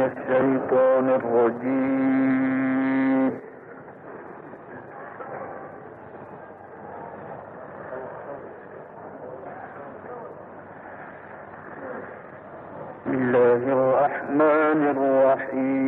الشيطان الرجيم. بسم الله الرحمن الرحيم.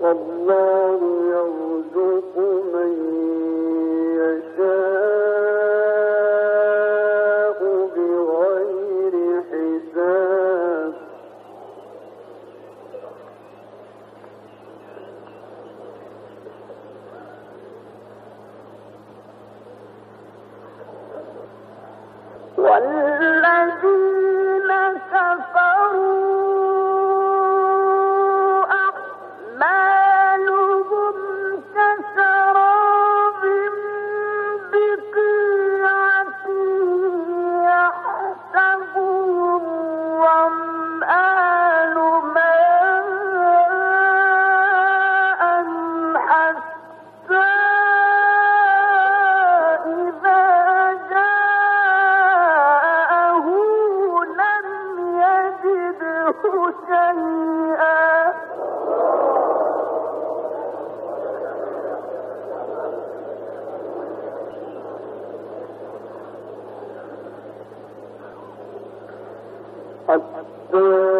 والله يرزق من أكبر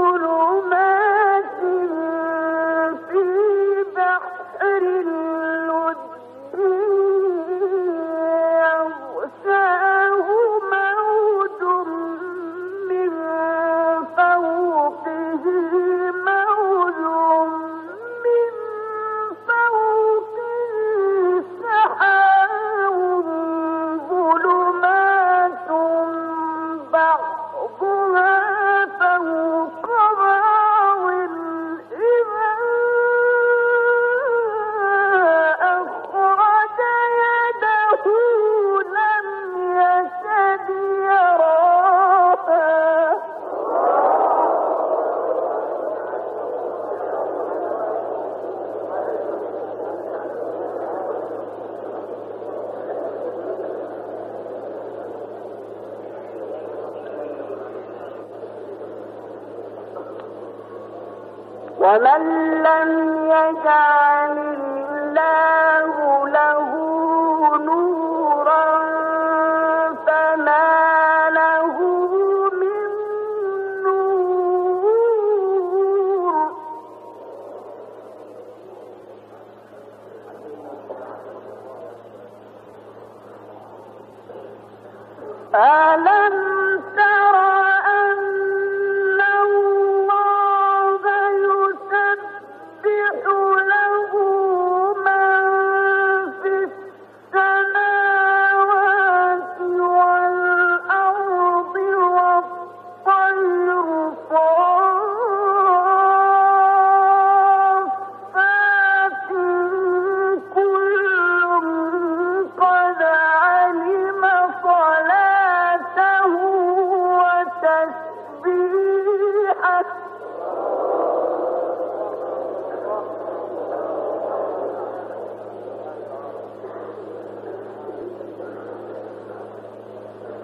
يجعل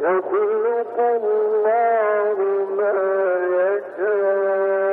يخلق الله ما يشاء.